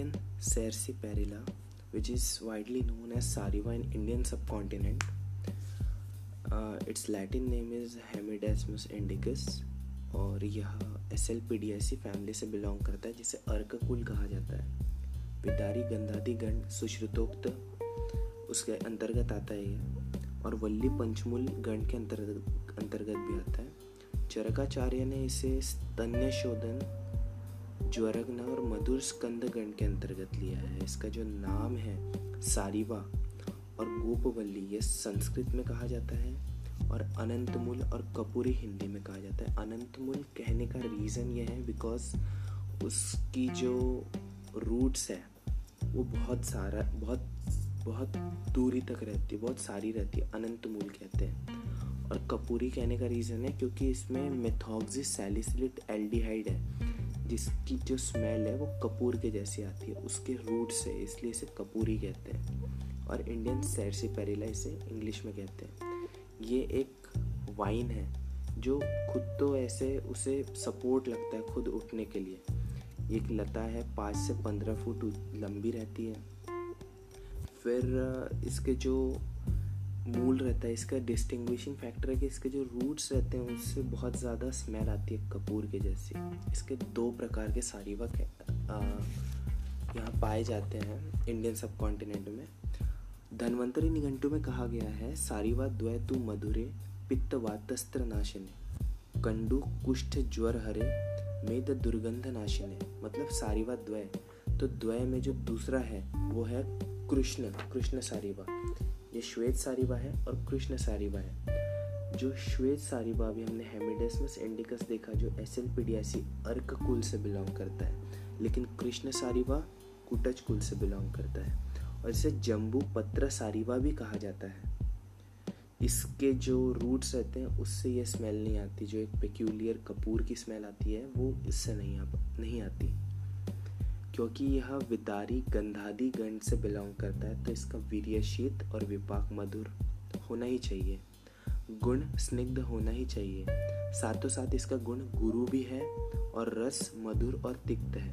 Indian Cerciparilla, which is widely known as Sariva in Indian subcontinent. Uh, its Latin name is Hemidesmus indicus और यह S L P D ऐसी family से belong करता है जिसे अर्क कुल कहा जाता है। विदारी गंधादि गण सुश्रुतोक्त उसके अंतर्गत आता है यह और वल्ली पंचमूल गण के अंतर्गत अंतर्गत भी आता है। चरकाचार्य ने इसे स्तन्य शोधन ज्वरग्न और मधुर स्कंद गण के अंतर्गत लिया है। इसका जो नाम है सारिवा और गोपवल्ली ये संस्कृत में कहा जाता है और अनंतमूल और कपूरी हिंदी में कहा जाता है। अनंतमूल कहने का रीज़न ये है बिकॉज़ उसकी जो रूट्स है, वो बहुत सारा, बहुत बहुत दूरी तक रहती है, बहुत सारी रहती है, अनंतमूल कहते हैं। और कपूरी कहने का रीज़न है क्योंकि इसमें मेथॉक्सिस सैलिसिलिट एल्डिहाइड है। जिसकी जो स्मेल है वो कपूर के जैसी आती है। उसके रूट से, इसलिए इसे कपूरी कहते हैं। और इंडियन सैरसी पेरिला इसे इंग्लिश में कहते हैं। ये एक वाइन है, जो खुद तो ऐसे उसे सपोर्ट लगता है खुद उठने के लिए। एक लता है, पाँच से पंद्रह फुट लंबी रहती है। फिर, इसके जो मूल रहता है, इसका डिस्टिंग्विशिंग फैक्टर है कि इसके जो रूट्स रहते हैं, उससे बहुत ज़्यादा स्मेल आती है कपूर के जैसे। इसके दो प्रकार के सारीवक यहाँ पाए जाते हैं इंडियन सब कॉन्टिनेंट में। धनवंतरी निघंटु में कहा गया है, सारीवा द्वैतु मधुरे पित्त वातस्त्र नाशिने कंडु कुष्ठ ज्वर हरे, मेद दुर्गंध नाशिने। मतलब सारीवा द्वय। तो द्वय में जो दूसरा है, वो है कृष्ण कृष्ण सारीवा। ये श्वेत सारीबा है और कृष्ण सारीबा है। जो श्वेत सारीबा भी हमने हेमिडेसमस इंडिकस देखा, जो एस एल अर्क कुल से बिलोंग करता है। लेकिन कृष्ण सारीबा कुटच कुल से बिलोंग करता है। और इसे जम्बू पत्र सारीबा भी कहा जाता है। इसके जो रूट्स रहते हैं, उससे ये स्मेल नहीं आती। जो एक पेक्यूलियर कपूर की स्मेल आती है, वो इससे नहीं आ नहीं आती। क्योंकि यह विदारी गंधादी गण से बिलोंग करता है तो इसका वीर्यशीत और विपाक मधुर होना ही चाहिए। गुण स्निग्ध होना ही चाहिए। साथों साथ इसका गुण गुरु भी है और रस मधुर और तिक्त है।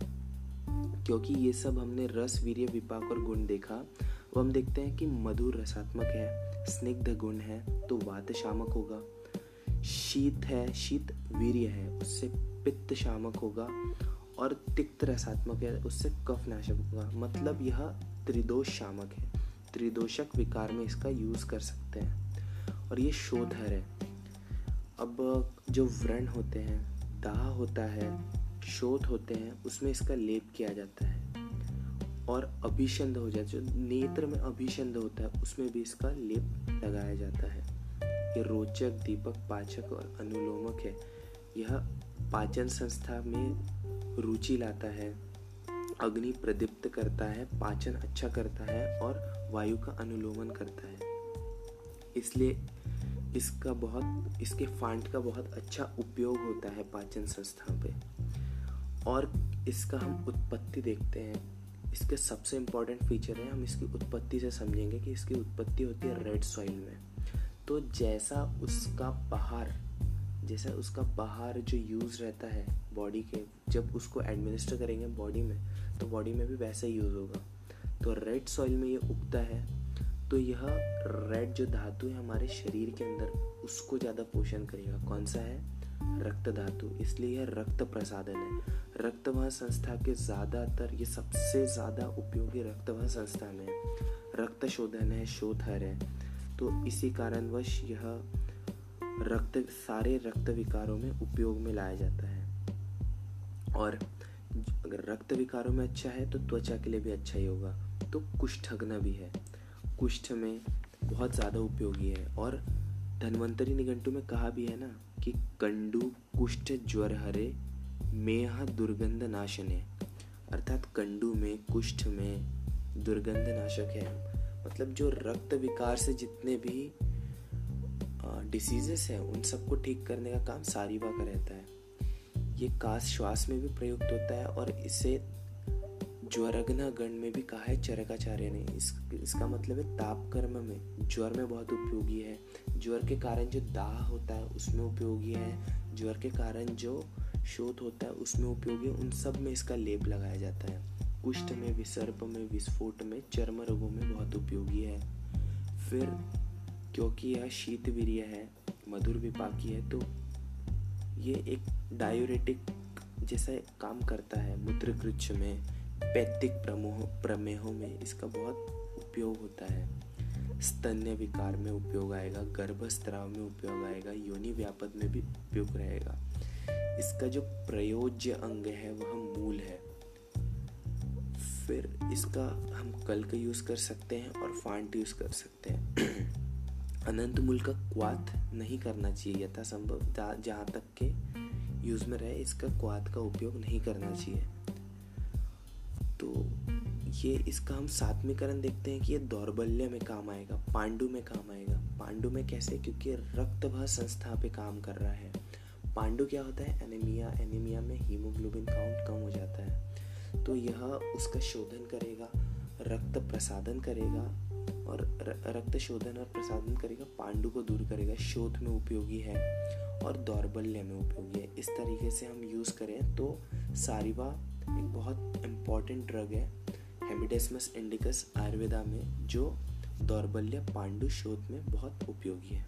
क्योंकि ये सब हमने रस, वीर्य, विपाक और गुण देखा, वो हम देखते हैं कि मधुर रसात्मक है, स्निग्ध गुण है तो वात शामक होगा। शीत है, शीत वीर्य है, उससे पित्त शामक होगा और तिक्त रसात्मक है, उससे कफ नाशक होगा। मतलब यह त्रिदोष शामक है। त्रिदोषक विकार में इसका यूज़ कर सकते हैं। और ये शोधर है। अब जो व्रण होते हैं, दाह होता है, शोध होते हैं, उसमें इसका लेप किया जाता है। और अभिषंद हो जाता है। जो नेत्र में अभिषंद होता है, उसमें भी इसका लेप लगाया जाता है। ये रोचक, दीपक, पाचक और अनुलोमक है। यह पाचन संस्था में रुचि लाता है, अग्नि प्रदीप्त करता है, पाचन अच्छा करता है और वायु का अनुलोमन करता है। इसलिए इसका बहुत, इसके फांट का बहुत अच्छा उपयोग होता है पाचन संस्था पे। और इसका हम उत्पत्ति देखते हैं। इसके सबसे इम्पोर्टेंट फीचर है, हम इसकी उत्पत्ति से समझेंगे कि इसकी उत्पत्ति होती है रेड सॉइल में। तो जैसा उसका बाहर जैसा उसका बाहर जो यूज़ रहता है बॉडी के, जब उसको एडमिनिस्टर करेंगे बॉडी में तो बॉडी में भी वैसा ही यूज़ होगा। तो रेड सॉइल में ये उगता है तो यह रेड जो धातु है हमारे शरीर के अंदर, उसको ज़्यादा पोषण करेगा। कौन सा है? रक्त धातु। इसलिए यह रक्त प्रसादन है। रक्तवाह संस्था के ज़्यादातर, ये सबसे ज़्यादा उपयोगी रक्तवाह संस्था में रक्त शोधन है शोधर है। तो इसी कारणवश यह रक्त, सारे रक्त विकारों में उपयोग में लाया जाता है। और अगर रक्त विकारों में अच्छा है तो त्वचा के लिए भी अच्छा ही होगा। तो कुष्ठग्न भी है। कुष्ठ में बहुत ज़्यादा उपयोगी है। और धनवंतरी निघंटु में कहा भी है ना, कि कंडू, कुष्ठ, ज्वर, हरे, मेह, दुर्गंध नाशने। अर्थात कंडू में, कुष्ठ में दुर्गंध नाशक है। मतलब जो रक्त विकार से जितने भी डिसीजेस हैं, उन सबको ठीक करने का काम सारीवा का रहता है। ये काश श्वास में भी प्रयुक्त होता है और इसे ज्वरग्न गण में भी कहा है, चरकाचार्य ने। इस, इसका मतलब है ताप कर्म में। ज्वर में बहुत उपयोगी है। ज्वर के कारण जो दाह होता है, उसमें उपयोगी है। ज्वर के कारण जो शोध होता है, उसमें उपयोगी है। उन सब में इसका लेप लगाया जाता है। कुष्ठ में, विसर्प में, विस्फोट में, चर्म रोगों में बहुत उपयोगी है। फिर क्योंकि यह शीतवीर्य है, मधुर विपाकी है तो ये एक डायोरेटिक जैसा काम करता है मूत्रकृच्छ में, पैतिक प्रमोह, प्रमेहों में इसका बहुत उपयोग होता है। स्तन्य विकार में उपयोग आएगा, गर्भस्त्राव में उपयोग आएगा, योनि व्यापद में भी उपयोग रहेगा। इसका जो प्रयोज्य अंग है, वह मूल है। फिर इसका हम कल का यूज़ कर सकते हैं और फांट यूज़ कर सकते हैं। अनंत मूल का क्वाथ नहीं करना चाहिए, यथासंभव जहाँ तक के यूज़ में रहे, इसका क्वाथ का उपयोग नहीं करना चाहिए। तो ये इसका हम सात्मीकरण देखते हैं कि ये दौर्बल्य में काम आएगा, पांडु में काम आएगा। पांडु में कैसे? क्योंकि रक्त वह संस्था पे काम कर रहा है। पांडु क्या होता है? एनीमिया एनीमिया में हीमोग्लोबिन काउंट कम हो जाता है। तो यह उसका शोधन करेगा, रक्त प्रसादन करेगा और रक्त शोधन और प्रसादन करेगा, पांडु को दूर करेगा। शोध में उपयोगी है और दौर्बल्य में उपयोगी है। इस तरीके से हम यूज़ करें तो सारिवा एक बहुत इंपॉर्टेंट ड्रग है हेमिडेस्मस इंडिकस आयुर्वेदा में, जो दौर्बल्य पांडु शोध में बहुत उपयोगी है।